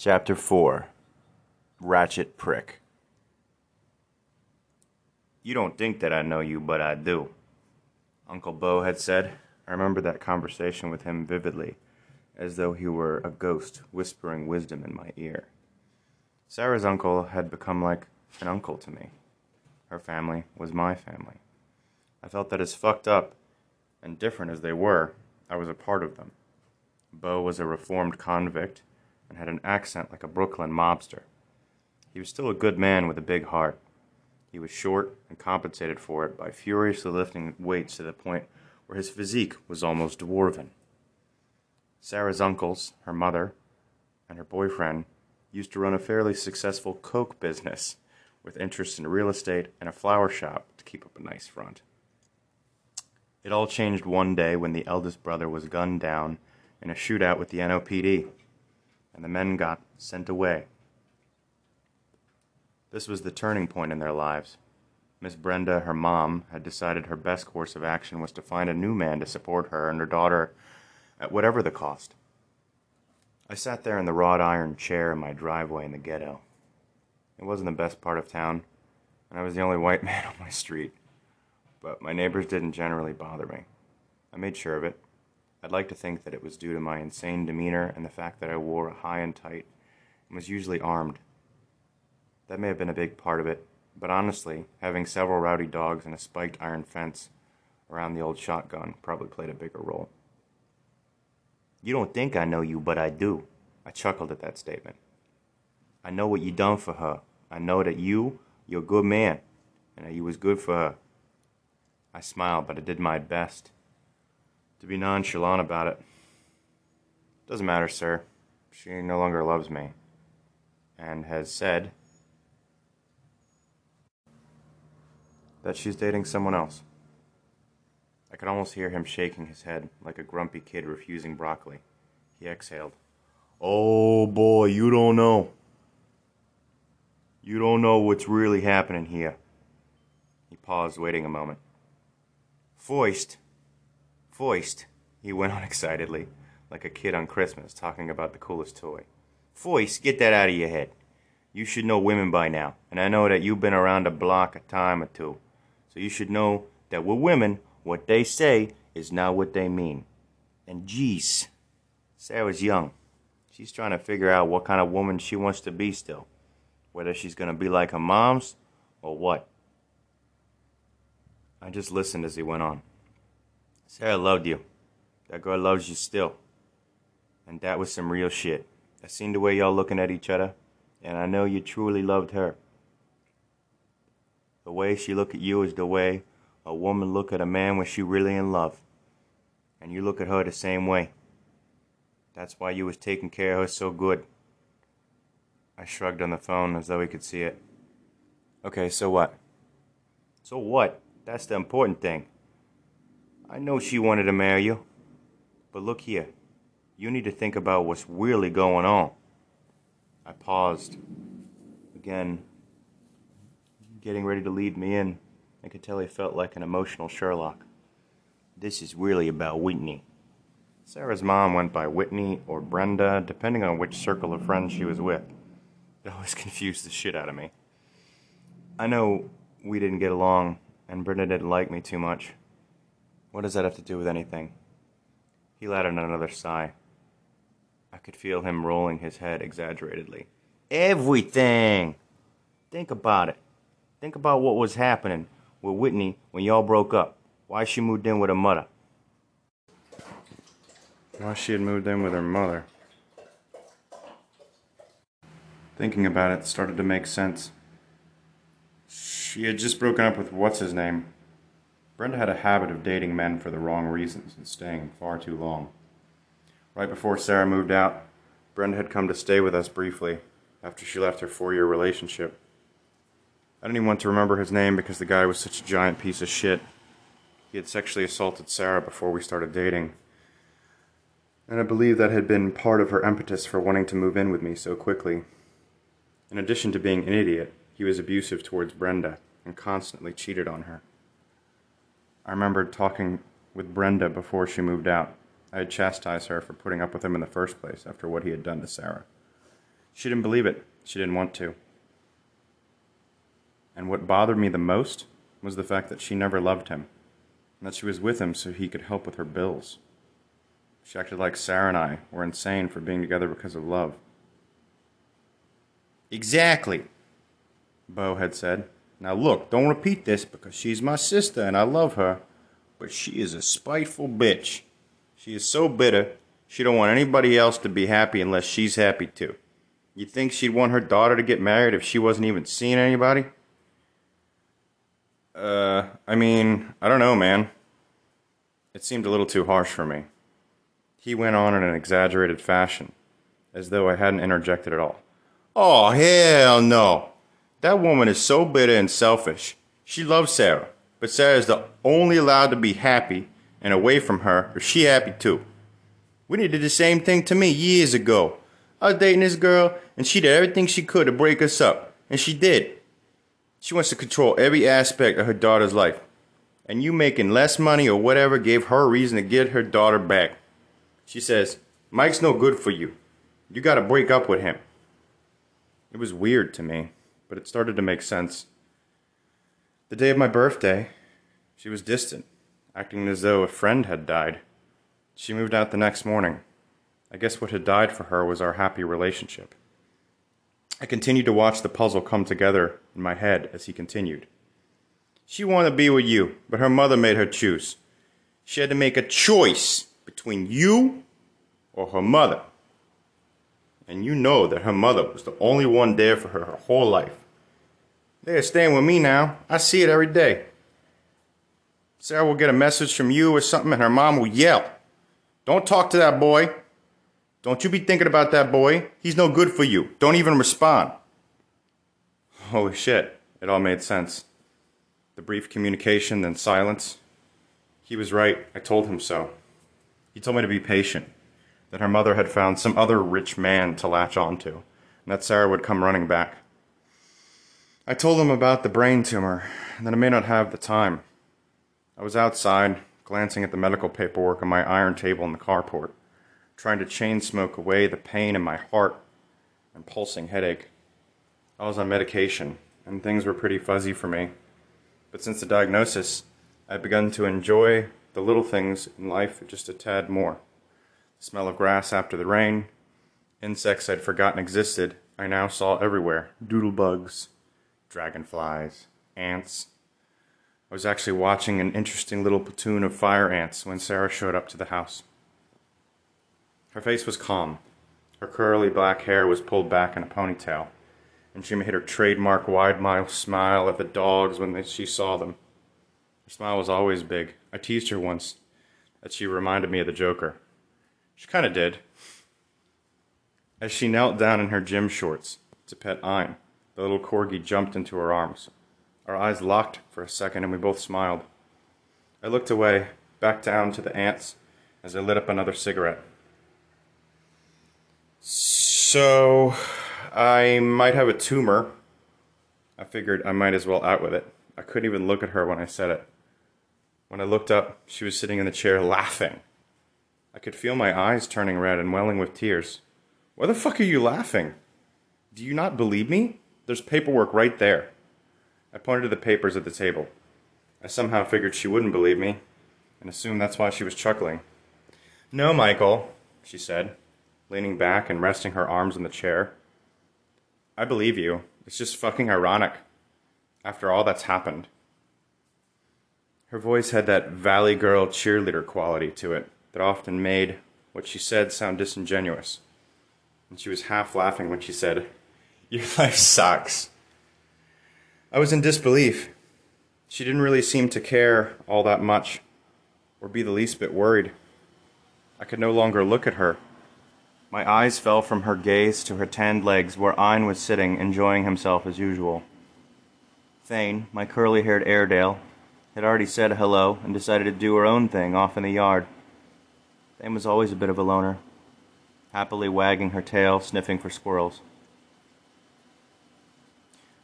Chapter 4 Ratchet Prick You don't think that I know you, but I do. Uncle Bo had said. I remember that conversation with him vividly, as though he were a ghost whispering wisdom in my ear. Sarah's uncle had become like an uncle to me. Her family was my family. I felt that as fucked up and different as they were, I was a part of them. Bo was a reformed convict and had an accent like a Brooklyn mobster. He was still a good man with a big heart. He was short and compensated for it by furiously lifting weights to the point where his physique was almost dwarven. Sarah's uncles, her mother, and her boyfriend used to run a fairly successful coke business with interests in real estate and a flower shop to keep up a nice front. It all changed one day when the eldest brother was gunned down in a shootout with the NOPD, and the men got sent away. This was the turning point in their lives. Miss Brenda, her mom, had decided her best course of action was to find a new man to support her and her daughter at whatever the cost. I sat there in the wrought iron chair in my driveway in the ghetto. It wasn't the best part of town, and I was the only white man on my street. But my neighbors didn't generally bother me. I made sure of it. I'd like to think that it was due to my insane demeanor and the fact that I wore a high and tight and was usually armed. That may have been a big part of it, but honestly, having several rowdy dogs and a spiked iron fence around the old shotgun probably played a bigger role. You don't think I know you, but I do. I chuckled at that statement. I know what you done for her. I know that you, you're a good man, and that you was good for her. I smiled, but I did my best to be nonchalant about it. Doesn't matter, sir. She no longer loves me, and has said that she's dating someone else. I could almost hear him shaking his head like a grumpy kid refusing broccoli. He exhaled. Oh boy, you don't know. You don't know what's really happening here. He paused, waiting a moment. Foist. Foist, he went on excitedly, like a kid on Christmas talking about the coolest toy. Foist, get that out of your head. You should know women by now, and I know that you've been around the block a time or two. So you should know that with women, what they say is not what they mean. And geez, Sarah's young. She's trying to figure out what kind of woman she wants to be still. Whether she's going to be like her mom's or what. I just listened as he went on. Sarah loved you. That girl loves you still. And that was some real shit. I seen the way y'all looking at each other, and I know you truly loved her. The way she look at you is the way a woman look at a man when she really in love. And you look at her the same way. That's why you was taking care of her so good. I shrugged on the phone as though he could see it. Okay, so what? So what? That's the important thing. I know she wanted to marry you. But look here. You need to think about what's really going on. I paused. Again, getting ready to lead me in. I could tell he felt like an emotional Sherlock. This is really about Whitney. Sarah's mom went by Whitney or Brenda, depending on which circle of friends she was with. It always confused the shit out of me. I know we didn't get along, and Brenda didn't like me too much. What does that have to do with anything? He let out another sigh. I could feel him rolling his head exaggeratedly. Everything! Think about it. Think about what was happening with Whitney when y'all broke up. Why she moved in with her mother. Why she had moved in with her mother. Thinking about it started to make sense. She had just broken up with what's his name. Brenda had a habit of dating men for the wrong reasons and staying far too long. Right before Sarah moved out, Brenda had come to stay with us briefly after she left her four year relationship. I don't even want to remember his name because the guy was such a giant piece of shit. He had sexually assaulted Sarah before we started dating. And I believe that had been part of her impetus for wanting to move in with me so quickly. In addition to being an idiot, he was abusive towards Brenda and constantly cheated on her. I remembered talking with Brenda before she moved out. I had chastised her for putting up with him in the first place after what he had done to Sarah. She didn't believe it. She didn't want to. And what bothered me the most was the fact that she never loved him, and that she was with him so he could help with her bills. She acted like Sarah and I were insane for being together because of love. Exactly, Bo had said. Now look, don't repeat this because she's my sister and I love her, but she is a spiteful bitch. She is so bitter, she don't want anybody else to be happy unless she's happy too. You think she'd want her daughter to get married if she wasn't even seeing anybody? Uh, I mean, I don't know, man. It seemed a little too harsh for me. He went on in an exaggerated fashion, as though I hadn't interjected at all. Oh, hell no. That woman is so bitter and selfish. She loves Sarah, but Sarah is the only allowed to be happy and away from her if she happy too. Winnie did the same thing to me years ago. I was dating this girl, and she did everything she could to break us up, and she did. She wants to control every aspect of her daughter's life. And you making less money or whatever gave her a reason to get her daughter back. She says, Mike's no good for you. You gotta break up with him. It was weird to me, but it started to make sense. The day of my birthday, she was distant, acting as though a friend had died. She moved out the next morning. I guess what had died for her was our happy relationship. I continued to watch the puzzle come together in my head as he continued. She wanted to be with you, but her mother made her choose. She had to make a choice between you or her mother. And you know that her mother was the only one there for her her whole life. They're staying with me now. I see it every day. Sarah will get a message from you or something, and her mom will yell. Don't talk to that boy. Don't you be thinking about that boy. He's no good for you. Don't even respond. Holy shit. It all made sense. The brief communication, then silence. He was right. I told him so. He told me to be patient, that her mother had found some other rich man to latch onto, and that Sarah would come running back. I told him about the brain tumor, and that I may not have the time. I was outside, glancing at the medical paperwork on my iron table in the carport trying to chain smoke away the pain in my heart and pulsing headache. I was on medication, and things were pretty fuzzy for me. But since the diagnosis, I've begun to enjoy the little things in life just a tad more. Smell of grass after the rain, insects I'd forgotten existed, I now saw everywhere doodlebugs, dragonflies, ants. I was actually watching an interesting little platoon of fire ants when Sarah showed up to the house. Her face was calm. Her curly black hair was pulled back in a ponytail, and she made her trademark wide mouth smile at the dogs when she saw them. Her smile was always big. I teased her once that she reminded me of the Joker. She kind of did. As she knelt down in her gym shorts to pet Ein, the little corgi jumped into her arms. Our eyes locked for a second, and we both smiled. I looked away, back down to the ants, as I lit up another cigarette. So, I might have a tumor. I figured I might as well out with it. I couldn't even look at her when I said it. When I looked up, she was sitting in the chair laughing. I could feel my eyes turning red and welling with tears. Why the fuck are you laughing? Do you not believe me? There's paperwork right there. I pointed to the papers at the table. I somehow figured she wouldn't believe me, and assumed that's why she was chuckling. No, Michael, she said leaning back and resting her arms in the chair. I believe you. It's just fucking ironic. After all that's happened. Her voice had that Valley Girl cheerleader quality to it that often made what she said sound disingenuous. And she was half laughing when she said, Your life sucks. I was in disbelief. She didn't really seem to care all that much, or be the least bit worried. I could no longer look at her my eyes fell from her gaze to her tanned legs where Ein was sitting enjoying himself as usual. Thane, my curly haired Airedale, had already said hello and decided to do her own thing off in the yard. Thane was always a bit of a loner, happily wagging her tail, sniffing for squirrels.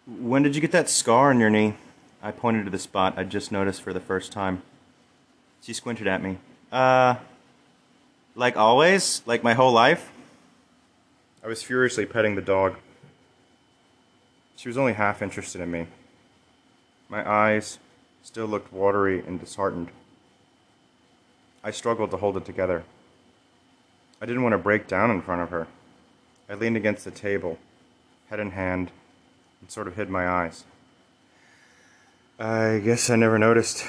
When did you get that scar on your knee? I pointed to the spot I'd just noticed for the first time. She squinted at me. Uh, like always? Like my whole life? I was furiously petting the dog. She was only half interested in me. My eyes still looked watery and disheartened. I struggled to hold it together. I didn't want to break down in front of her. I leaned against the table, head in hand, and sort of hid my eyes. I guess I never noticed.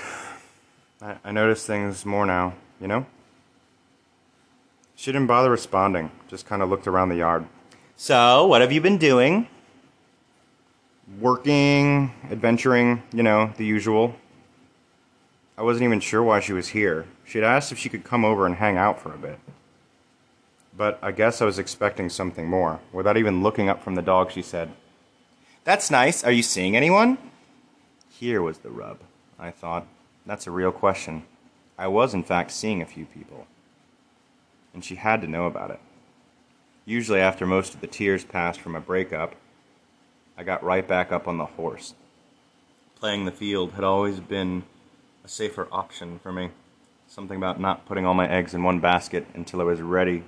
I, I notice things more now, you know? She didn't bother responding, just kind of looked around the yard. So, what have you been doing? Working, adventuring, you know, the usual. I wasn't even sure why she was here. She had asked if she could come over and hang out for a bit. But I guess I was expecting something more. Without even looking up from the dog, she said, That's nice. Are you seeing anyone? Here was the rub, I thought. That's a real question. I was, in fact, seeing a few people. And she had to know about it. Usually, after most of the tears passed from a breakup, I got right back up on the horse. Playing the field had always been a safer option for me. Something about not putting all my eggs in one basket until I was ready.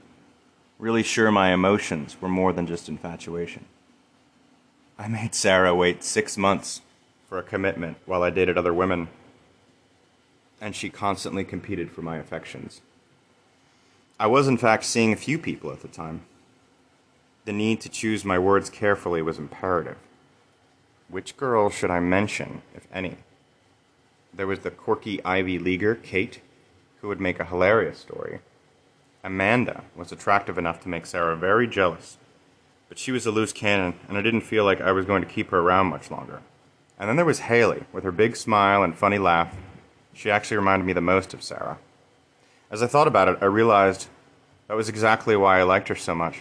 Really sure my emotions were more than just infatuation. I made Sarah wait six months for a commitment while I dated other women. And she constantly competed for my affections. I was, in fact, seeing a few people at the time. The need to choose my words carefully was imperative. Which girl should I mention, if any? There was the quirky Ivy Leaguer, Kate, who would make a hilarious story. Amanda was attractive enough to make Sarah very jealous, but she was a loose cannon, and I didn't feel like I was going to keep her around much longer. And then there was Haley, with her big smile and funny laugh. She actually reminded me the most of Sarah. As I thought about it, I realized that was exactly why I liked her so much.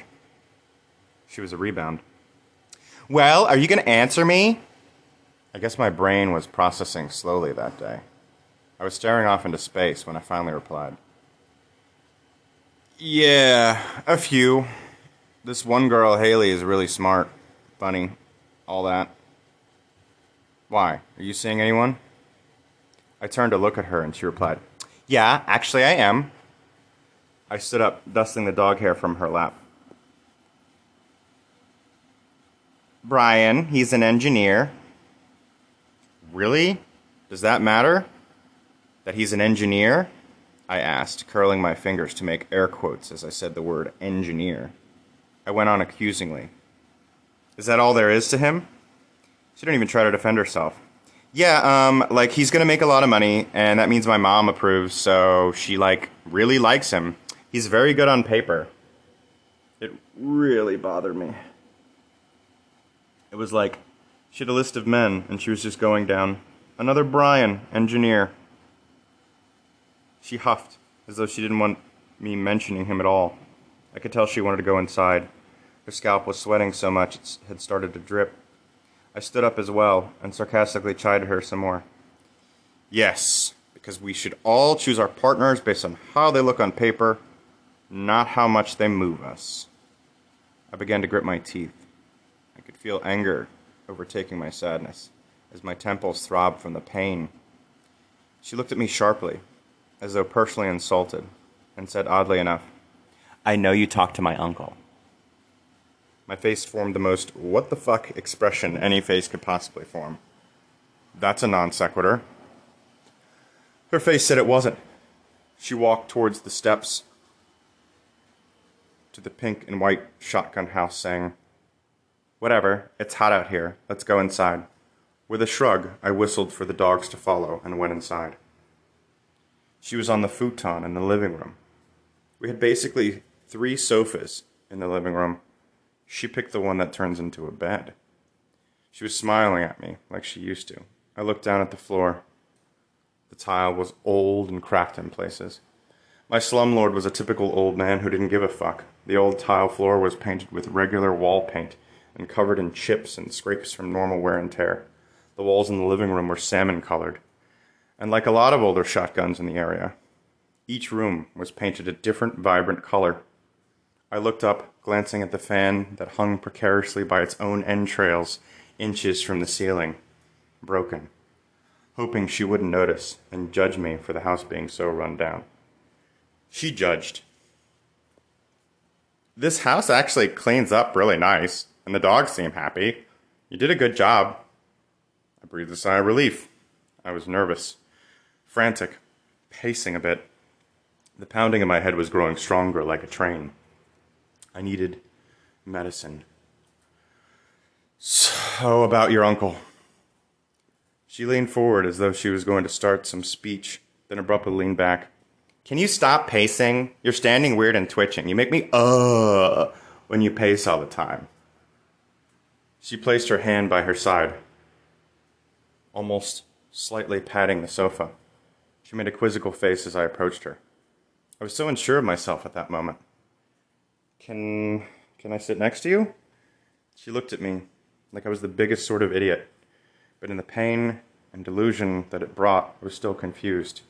She was a rebound. Well, are you going to answer me? I guess my brain was processing slowly that day. I was staring off into space when I finally replied. Yeah, a few. This one girl, Haley, is really smart, funny, all that. Why? Are you seeing anyone? I turned to look at her and she replied, Yeah, actually I am. I stood up, dusting the dog hair from her lap. Brian, he's an engineer. Really? Does that matter? That he's an engineer? I asked, curling my fingers to make air quotes as I said the word engineer. I went on accusingly. Is that all there is to him? She didn't even try to defend herself. Yeah, um, like he's gonna make a lot of money, and that means my mom approves, so she, like, really likes him. He's very good on paper. It really bothered me. It was like she had a list of men, and she was just going down. Another Brian, engineer. She huffed, as though she didn't want me mentioning him at all. I could tell she wanted to go inside. Her scalp was sweating so much it had started to drip. I stood up as well and sarcastically chided her some more. Yes, because we should all choose our partners based on how they look on paper, not how much they move us. I began to grit my teeth. I could feel anger overtaking my sadness as my temples throbbed from the pain. She looked at me sharply, as though personally insulted, and said oddly enough, I know you talked to my uncle. My face formed the most what the fuck expression any face could possibly form. That's a non sequitur. Her face said it wasn't. She walked towards the steps to the pink and white shotgun house, saying, Whatever, it's hot out here. Let's go inside. With a shrug, I whistled for the dogs to follow and went inside. She was on the futon in the living room. We had basically three sofas in the living room. She picked the one that turns into a bed. She was smiling at me like she used to. I looked down at the floor. The tile was old and cracked in places. My slumlord was a typical old man who didn't give a fuck. The old tile floor was painted with regular wall paint and covered in chips and scrapes from normal wear and tear. The walls in the living room were salmon colored. And like a lot of older shotguns in the area, each room was painted a different vibrant color. I looked up, glancing at the fan that hung precariously by its own entrails inches from the ceiling, broken, hoping she wouldn't notice and judge me for the house being so run down. She judged. This house actually cleans up really nice, and the dogs seem happy. You did a good job. I breathed a sigh of relief. I was nervous, frantic, pacing a bit. The pounding in my head was growing stronger like a train. I needed medicine. So, about your uncle. She leaned forward as though she was going to start some speech, then abruptly leaned back. Can you stop pacing? You're standing weird and twitching. You make me uh when you pace all the time. She placed her hand by her side, almost slightly patting the sofa. She made a quizzical face as I approached her. I was so unsure of myself at that moment. Can can I sit next to you? She looked at me like I was the biggest sort of idiot, but in the pain and delusion that it brought, I was still confused.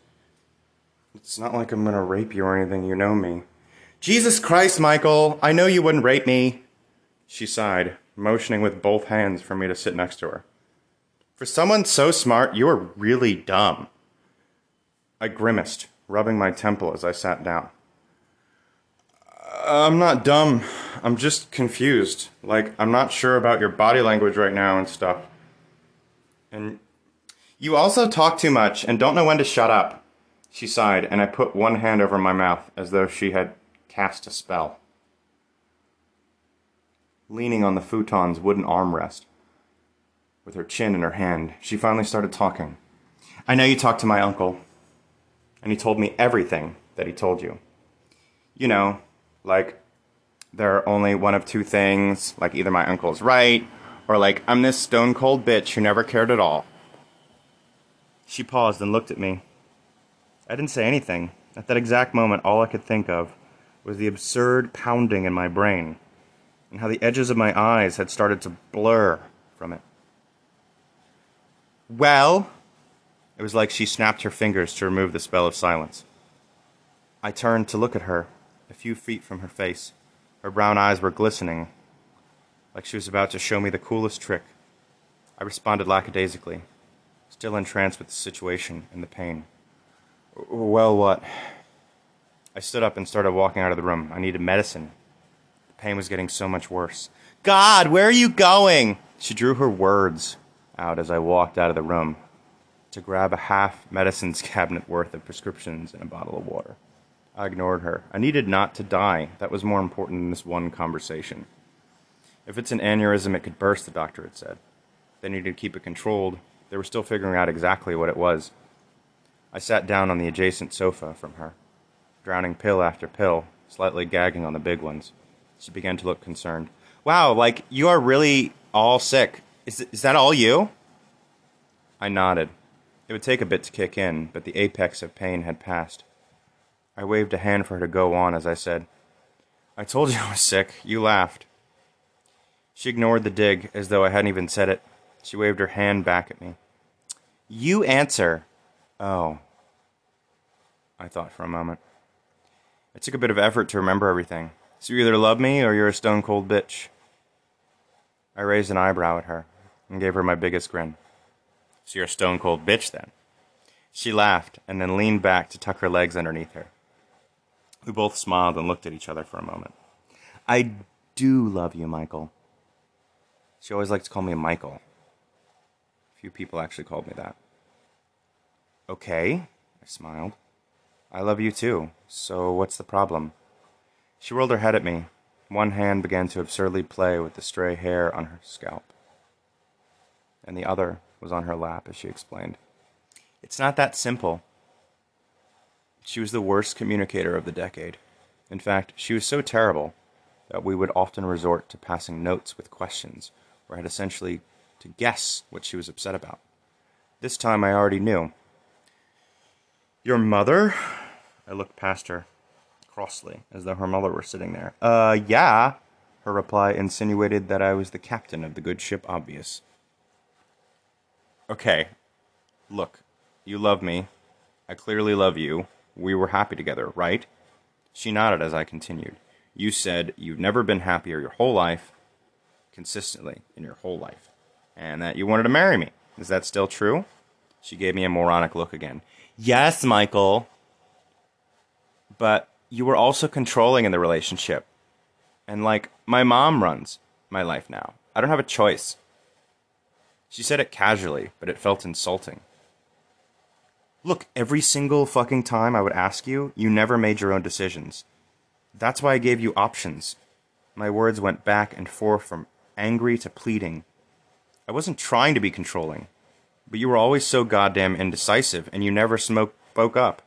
It's not like I'm gonna rape you or anything, you know me. Jesus Christ, Michael, I know you wouldn't rape me. She sighed, motioning with both hands for me to sit next to her. For someone so smart, you are really dumb. I grimaced, rubbing my temple as I sat down. Uh, I'm not dumb. I'm just confused. Like, I'm not sure about your body language right now and stuff. And you also talk too much and don't know when to shut up. She sighed, and I put one hand over my mouth as though she had cast a spell. Leaning on the futon's wooden armrest, with her chin in her hand, she finally started talking. I know you talked to my uncle, and he told me everything that he told you. You know, like, there are only one of two things, like either my uncle's right, or like, I'm this stone cold bitch who never cared at all. She paused and looked at me. I didn't say anything. At that exact moment, all I could think of was the absurd pounding in my brain, and how the edges of my eyes had started to blur from it. Well, it was like she snapped her fingers to remove the spell of silence. I turned to look at her, a few feet from her face. Her brown eyes were glistening, like she was about to show me the coolest trick. I responded lackadaisically, still entranced with the situation and the pain. Well, what? I stood up and started walking out of the room. I needed medicine. Pain was getting so much worse. God, where are you going? She drew her words out as I walked out of the room to grab a half medicines cabinet worth of prescriptions and a bottle of water. I ignored her. I needed not to die. That was more important than this one conversation. If it's an aneurysm, it could burst, the doctor had said. They needed to keep it controlled. They were still figuring out exactly what it was. I sat down on the adjacent sofa from her, drowning pill after pill, slightly gagging on the big ones. She began to look concerned. Wow, like, you are really all sick. Is, is that all you? I nodded. It would take a bit to kick in, but the apex of pain had passed. I waved a hand for her to go on as I said, I told you I was sick. You laughed. She ignored the dig as though I hadn't even said it. She waved her hand back at me. You answer. Oh. I thought for a moment. It took a bit of effort to remember everything. So you either love me or you're a stone cold bitch. I raised an eyebrow at her and gave her my biggest grin. So you're a stone cold bitch then? She laughed and then leaned back to tuck her legs underneath her. We both smiled and looked at each other for a moment. I do love you, Michael. She always liked to call me Michael. Few people actually called me that. Okay, I smiled. I love you too, so what's the problem? She rolled her head at me. One hand began to absurdly play with the stray hair on her scalp, and the other was on her lap as she explained. It's not that simple. She was the worst communicator of the decade. In fact, she was so terrible that we would often resort to passing notes with questions, or had essentially to guess what she was upset about. This time I already knew. Your mother? I looked past her, crossly, as though her mother were sitting there. Uh, yeah. Her reply insinuated that I was the captain of the good ship Obvious. Okay, look, you love me. I clearly love you. We were happy together, right? She nodded as I continued. You said you've never been happier your whole life, consistently in your whole life, and that you wanted to marry me. Is that still true? She gave me a moronic look again. Yes, Michael. But you were also controlling in the relationship. And like, my mom runs my life now. I don't have a choice. She said it casually, but it felt insulting. Look, every single fucking time I would ask you, you never made your own decisions. That's why I gave you options. My words went back and forth from angry to pleading. I wasn't trying to be controlling, but you were always so goddamn indecisive and you never spoke up.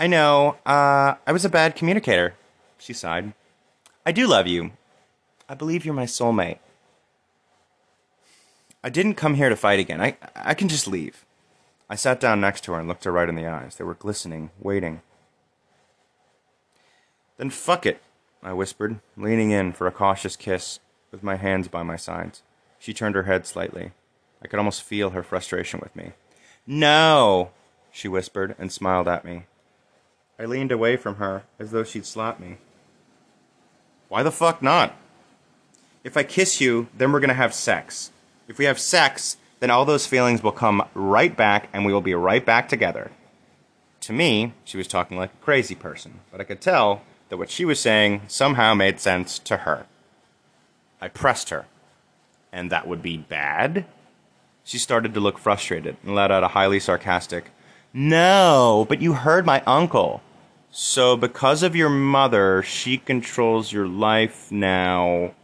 I know, uh, I was a bad communicator, she sighed. I do love you. I believe you're my soulmate. I didn't come here to fight again. I, I can just leave. I sat down next to her and looked her right in the eyes. They were glistening, waiting. Then fuck it, I whispered, leaning in for a cautious kiss with my hands by my sides. She turned her head slightly. I could almost feel her frustration with me. No, she whispered and smiled at me. I leaned away from her as though she'd slap me. Why the fuck not? If I kiss you, then we're gonna have sex. If we have sex, then all those feelings will come right back and we will be right back together. To me, she was talking like a crazy person, but I could tell that what she was saying somehow made sense to her. I pressed her. And that would be bad? She started to look frustrated and let out a highly sarcastic, No, but you heard my uncle. So, because of your mother, she controls your life now.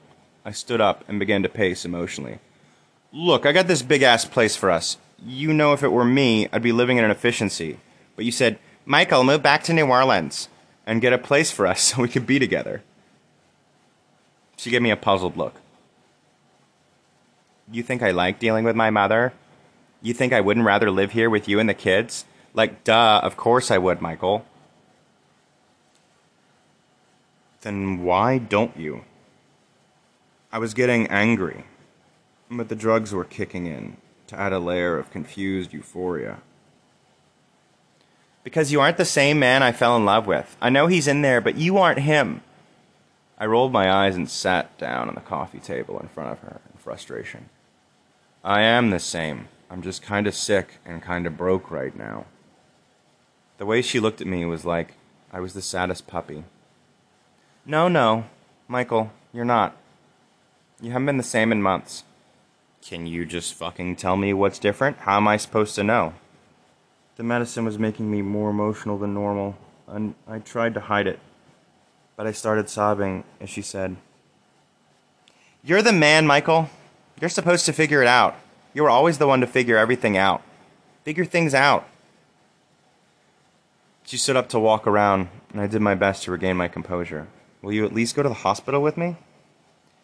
I stood up and began to pace emotionally. Look, I got this big ass place for us. You know, if it were me, I'd be living in an efficiency. But you said, Michael, move back to New Orleans and get a place for us so we could be together. She gave me a puzzled look. You think I like dealing with my mother? You think I wouldn't rather live here with you and the kids? Like, duh, of course I would, Michael. Then why don't you? I was getting angry, but the drugs were kicking in to add a layer of confused euphoria. Because you aren't the same man I fell in love with. I know he's in there, but you aren't him. I rolled my eyes and sat down on the coffee table in front of her in frustration. I am the same. I'm just kind of sick and kind of broke right now. The way she looked at me was like I was the saddest puppy. No, no, Michael, you're not. You haven't been the same in months. Can you just fucking tell me what's different? How am I supposed to know? The medicine was making me more emotional than normal, and I tried to hide it. But I started sobbing as she said, You're the man, Michael. You're supposed to figure it out. You were always the one to figure everything out. Figure things out. She stood up to walk around, and I did my best to regain my composure. Will you at least go to the hospital with me?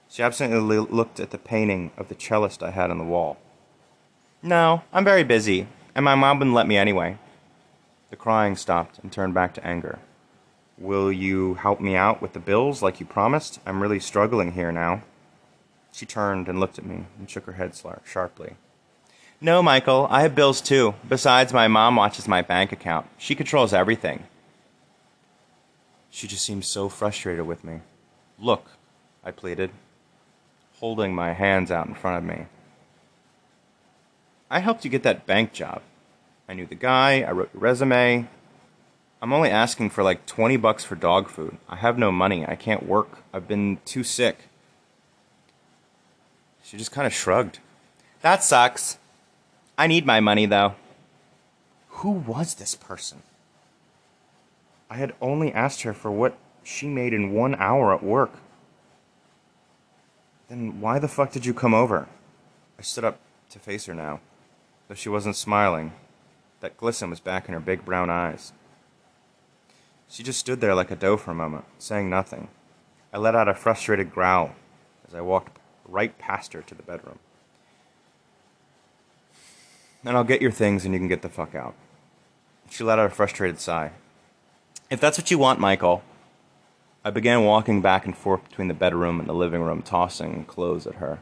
She absently looked at the painting of the cellist I had on the wall. No, I'm very busy, and my mom wouldn't let me anyway. The crying stopped and turned back to anger. Will you help me out with the bills like you promised? I'm really struggling here now. She turned and looked at me and shook her head sharply. No, Michael, I have bills too. Besides, my mom watches my bank account. She controls everything. She just seemed so frustrated with me. Look, I pleaded holding my hands out in front of me. I helped you get that bank job. I knew the guy, I wrote your resume. I'm only asking for like 20 bucks for dog food. I have no money. I can't work. I've been too sick. She just kind of shrugged. That sucks. I need my money though. Who was this person? I had only asked her for what she made in one hour at work. Then why the fuck did you come over? I stood up to face her now, though she wasn't smiling. That glisten was back in her big brown eyes. She just stood there like a doe for a moment, saying nothing. I let out a frustrated growl as I walked right past her to the bedroom. Then I'll get your things and you can get the fuck out. She let out a frustrated sigh. If that's what you want, Michael, I began walking back and forth between the bedroom and the living room, tossing clothes at her.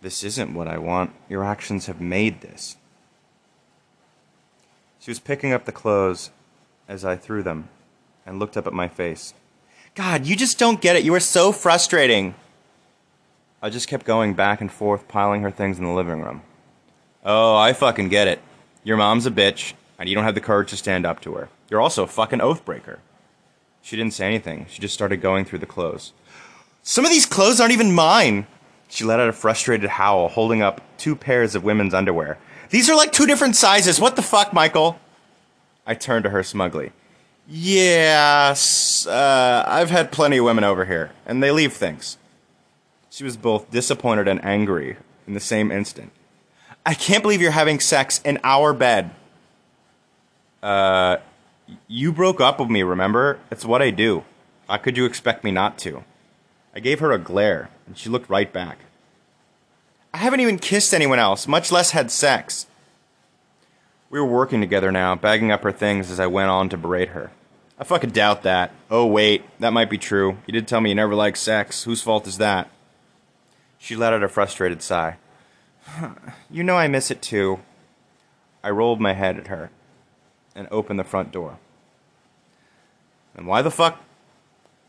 This isn't what I want. Your actions have made this. She was picking up the clothes as I threw them and looked up at my face. God, you just don't get it. You are so frustrating. I just kept going back and forth, piling her things in the living room. Oh, I fucking get it. Your mom's a bitch, and you don't have the courage to stand up to her. You're also a fucking oath breaker. She didn't say anything. She just started going through the clothes. Some of these clothes aren't even mine. She let out a frustrated howl, holding up two pairs of women's underwear. These are like two different sizes. What the fuck, Michael? I turned to her smugly. Yes, uh, I've had plenty of women over here, and they leave things. She was both disappointed and angry in the same instant. I can't believe you're having sex in our bed. Uh, you broke up with me, remember? It's what I do. How could you expect me not to? I gave her a glare, and she looked right back. I haven't even kissed anyone else, much less had sex. We were working together now, bagging up her things as I went on to berate her. I fucking doubt that. Oh, wait, that might be true. You did tell me you never liked sex. Whose fault is that? She let out a frustrated sigh. you know I miss it too. I rolled my head at her and open the front door. And why the fuck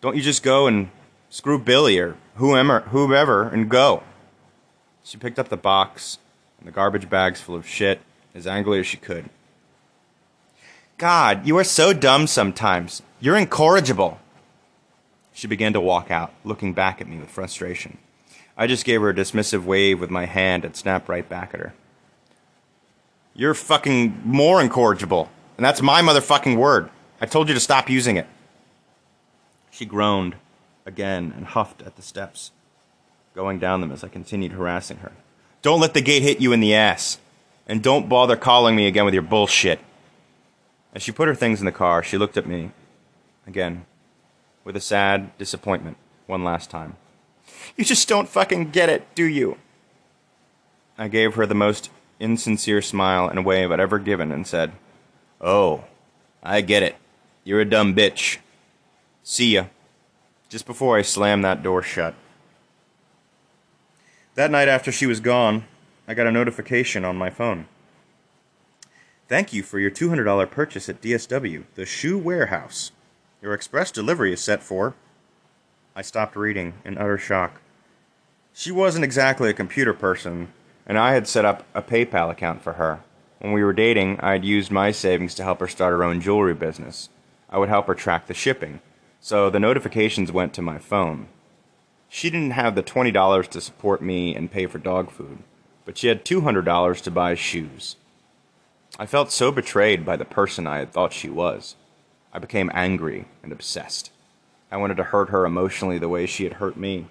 don't you just go and screw Billy or whoever, whoever and go? She picked up the box and the garbage bags full of shit as angrily as she could. God, you are so dumb sometimes. You're incorrigible. She began to walk out, looking back at me with frustration. I just gave her a dismissive wave with my hand and snapped right back at her. You're fucking more incorrigible. And that's my motherfucking word. I told you to stop using it. She groaned again and huffed at the steps, going down them as I continued harassing her. Don't let the gate hit you in the ass. And don't bother calling me again with your bullshit. As she put her things in the car, she looked at me again with a sad disappointment one last time. You just don't fucking get it, do you? I gave her the most insincere smile and wave I'd ever given and said, Oh, I get it. You're a dumb bitch. See ya. Just before I slammed that door shut. That night after she was gone, I got a notification on my phone. Thank you for your $200 purchase at DSW, the shoe warehouse. Your express delivery is set for. I stopped reading in utter shock. She wasn't exactly a computer person, and I had set up a PayPal account for her. When we were dating, I had used my savings to help her start her own jewelry business. I would help her track the shipping, so the notifications went to my phone. She didn't have the $20 to support me and pay for dog food, but she had $200 to buy shoes. I felt so betrayed by the person I had thought she was. I became angry and obsessed. I wanted to hurt her emotionally the way she had hurt me.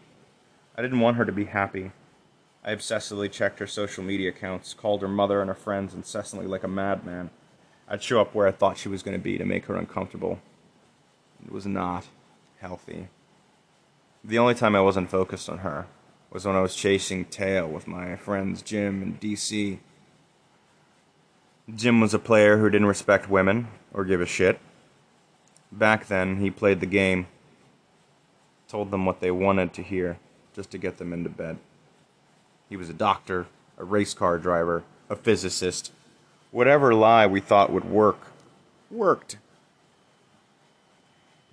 I didn't want her to be happy. I obsessively checked her social media accounts, called her mother and her friends incessantly like a madman. I'd show up where I thought she was going to be to make her uncomfortable. It was not healthy. The only time I wasn't focused on her was when I was chasing tail with my friends Jim and DC. Jim was a player who didn't respect women or give a shit. Back then, he played the game, told them what they wanted to hear just to get them into bed. He was a doctor, a race car driver, a physicist. Whatever lie we thought would work, worked.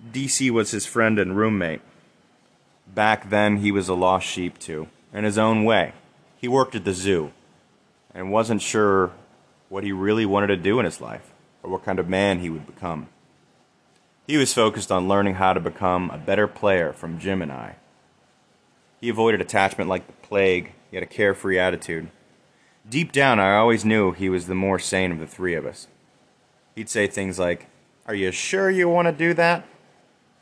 DC was his friend and roommate. Back then, he was a lost sheep, too, in his own way. He worked at the zoo and wasn't sure what he really wanted to do in his life or what kind of man he would become. He was focused on learning how to become a better player from Jim and I. He avoided attachment like the plague he had a carefree attitude. Deep down, I always knew he was the more sane of the three of us. He'd say things like, Are you sure you want to do that?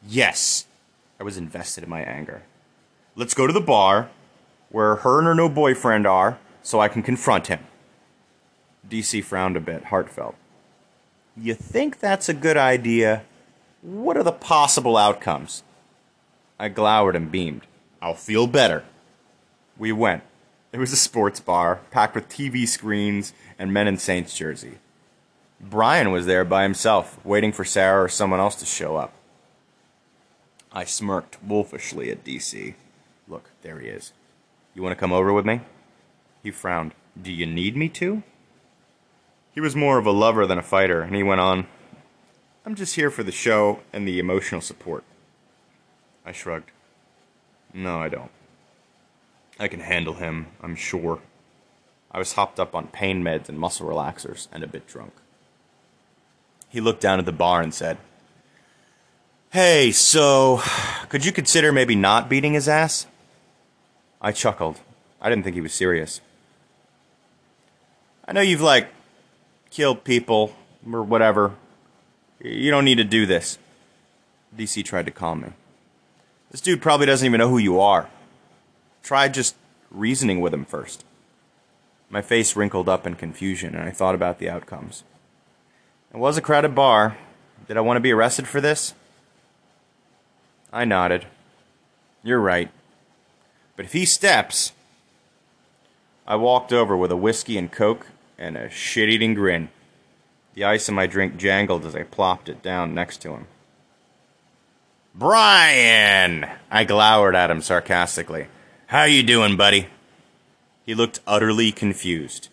Yes. I was invested in my anger. Let's go to the bar, where her and her new boyfriend are, so I can confront him. DC frowned a bit, heartfelt. You think that's a good idea? What are the possible outcomes? I glowered and beamed. I'll feel better. We went. It was a sports bar, packed with TV screens and men in Saints jersey. Brian was there by himself, waiting for Sarah or someone else to show up. I smirked wolfishly at DC. Look, there he is. You want to come over with me? He frowned. Do you need me to? He was more of a lover than a fighter, and he went on. I'm just here for the show and the emotional support. I shrugged. No, I don't. I can handle him, I'm sure. I was hopped up on pain meds and muscle relaxers and a bit drunk. He looked down at the bar and said, Hey, so could you consider maybe not beating his ass? I chuckled. I didn't think he was serious. I know you've, like, killed people or whatever. You don't need to do this. DC tried to calm me. This dude probably doesn't even know who you are. Try just reasoning with him first. My face wrinkled up in confusion, and I thought about the outcomes. It was a crowded bar. Did I want to be arrested for this? I nodded. You're right. But if he steps. I walked over with a whiskey and coke and a shit eating grin. The ice in my drink jangled as I plopped it down next to him. Brian! I glowered at him sarcastically. How you doing, buddy? He looked utterly confused.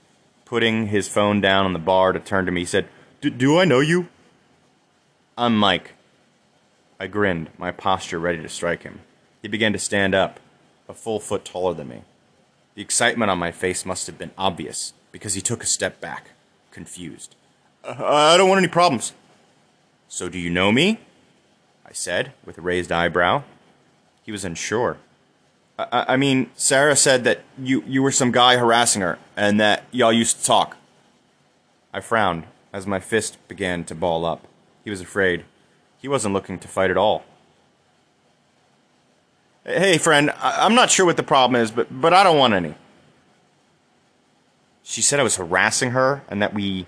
Putting his phone down on the bar to turn to me, he said, Do I know you? I'm Mike. I grinned, my posture ready to strike him. He began to stand up, a full foot taller than me. The excitement on my face must have been obvious, because he took a step back, confused. I don't want any problems. So do you know me? I said, with a raised eyebrow. He was unsure. I, I mean, Sarah said that you, you were some guy harassing her, and that y'all used to talk. I frowned as my fist began to ball up. He was afraid. He wasn't looking to fight at all. Hey, friend, I- I'm not sure what the problem is, but, but I don't want any. She said I was harassing her and that we.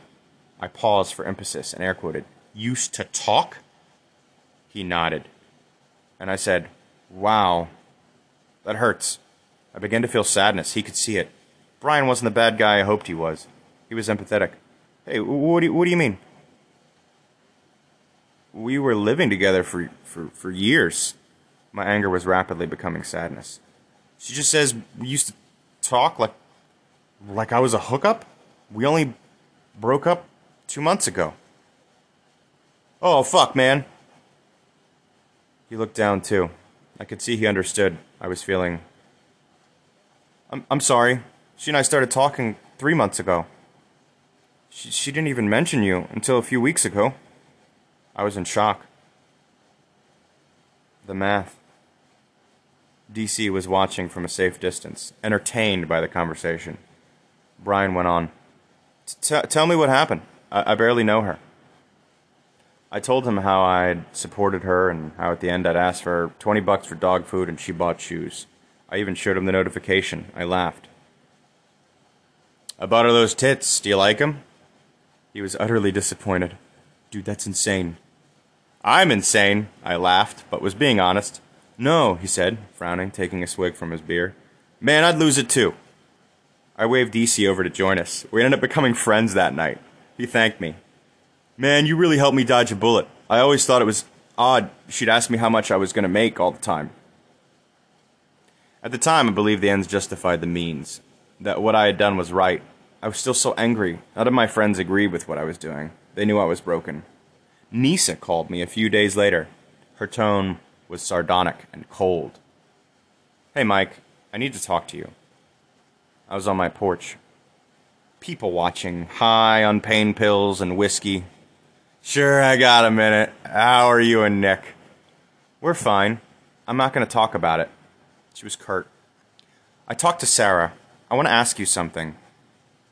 I paused for emphasis and air quoted, used to talk? He nodded. And I said, Wow, that hurts. I began to feel sadness. He could see it. Brian wasn't the bad guy I hoped he was. He was empathetic. Hey, what do you, what do you mean? We were living together for, for, for years. My anger was rapidly becoming sadness. She just says we used to talk like like I was a hookup? We only broke up two months ago. Oh, fuck, man. He looked down, too. I could see he understood. I was feeling. I'm, I'm sorry. She and I started talking three months ago. She, she didn't even mention you until a few weeks ago. I was in shock. The math. DC was watching from a safe distance, entertained by the conversation. Brian went on. Tell me what happened. I-, I barely know her. I told him how I'd supported her and how at the end I'd asked for 20 bucks for dog food and she bought shoes. I even showed him the notification. I laughed. I bought her those tits. Do you like them? He was utterly disappointed. Dude, that's insane. I'm insane, I laughed, but was being honest. No, he said, frowning, taking a swig from his beer. Man, I'd lose it too. I waved DC over to join us. We ended up becoming friends that night. He thanked me. Man, you really helped me dodge a bullet. I always thought it was odd she'd ask me how much I was going to make all the time. At the time, I believed the ends justified the means, that what I had done was right. I was still so angry. None of my friends agreed with what I was doing. They knew I was broken. Nisa called me a few days later. Her tone was sardonic and cold. Hey, Mike, I need to talk to you. I was on my porch. People watching, high on pain pills and whiskey. Sure, I got a minute. How are you and Nick? We're fine. I'm not going to talk about it. She was curt. I talked to Sarah. I want to ask you something.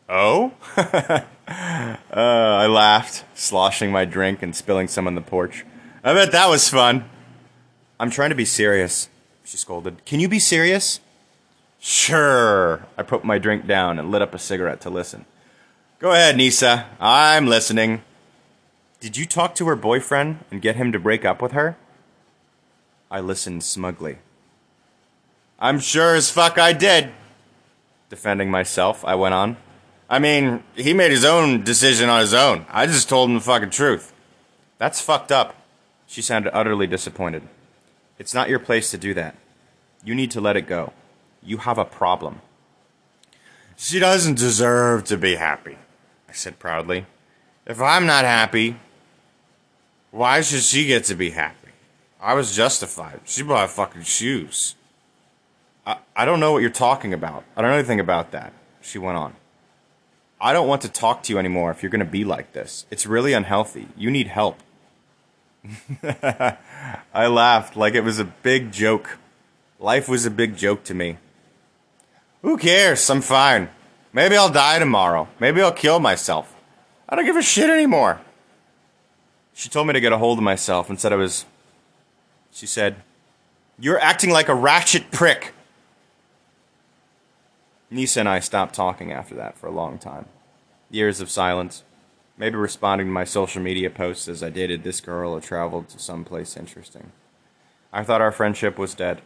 Oh? uh, I laughed, sloshing my drink and spilling some on the porch. I bet that was fun. I'm trying to be serious, she scolded. Can you be serious? Sure. I put my drink down and lit up a cigarette to listen. Go ahead, Nisa. I'm listening. Did you talk to her boyfriend and get him to break up with her? I listened smugly. I'm sure as fuck I did. Defending myself, I went on. I mean, he made his own decision on his own. I just told him the fucking truth. That's fucked up. She sounded utterly disappointed. It's not your place to do that. You need to let it go. You have a problem. She doesn't deserve to be happy, I said proudly. If I'm not happy, why should she get to be happy? I was justified. She bought fucking shoes. I, I don't know what you're talking about. I don't know anything about that, she went on. I don't want to talk to you anymore if you're going to be like this. It's really unhealthy. You need help. I laughed like it was a big joke. Life was a big joke to me. Who cares? I'm fine. Maybe I'll die tomorrow. Maybe I'll kill myself. I don't give a shit anymore. She told me to get a hold of myself and said I was. She said, You're acting like a ratchet prick. Nisa and I stopped talking after that for a long time. Years of silence. Maybe responding to my social media posts as I dated this girl or traveled to some place interesting. I thought our friendship was dead.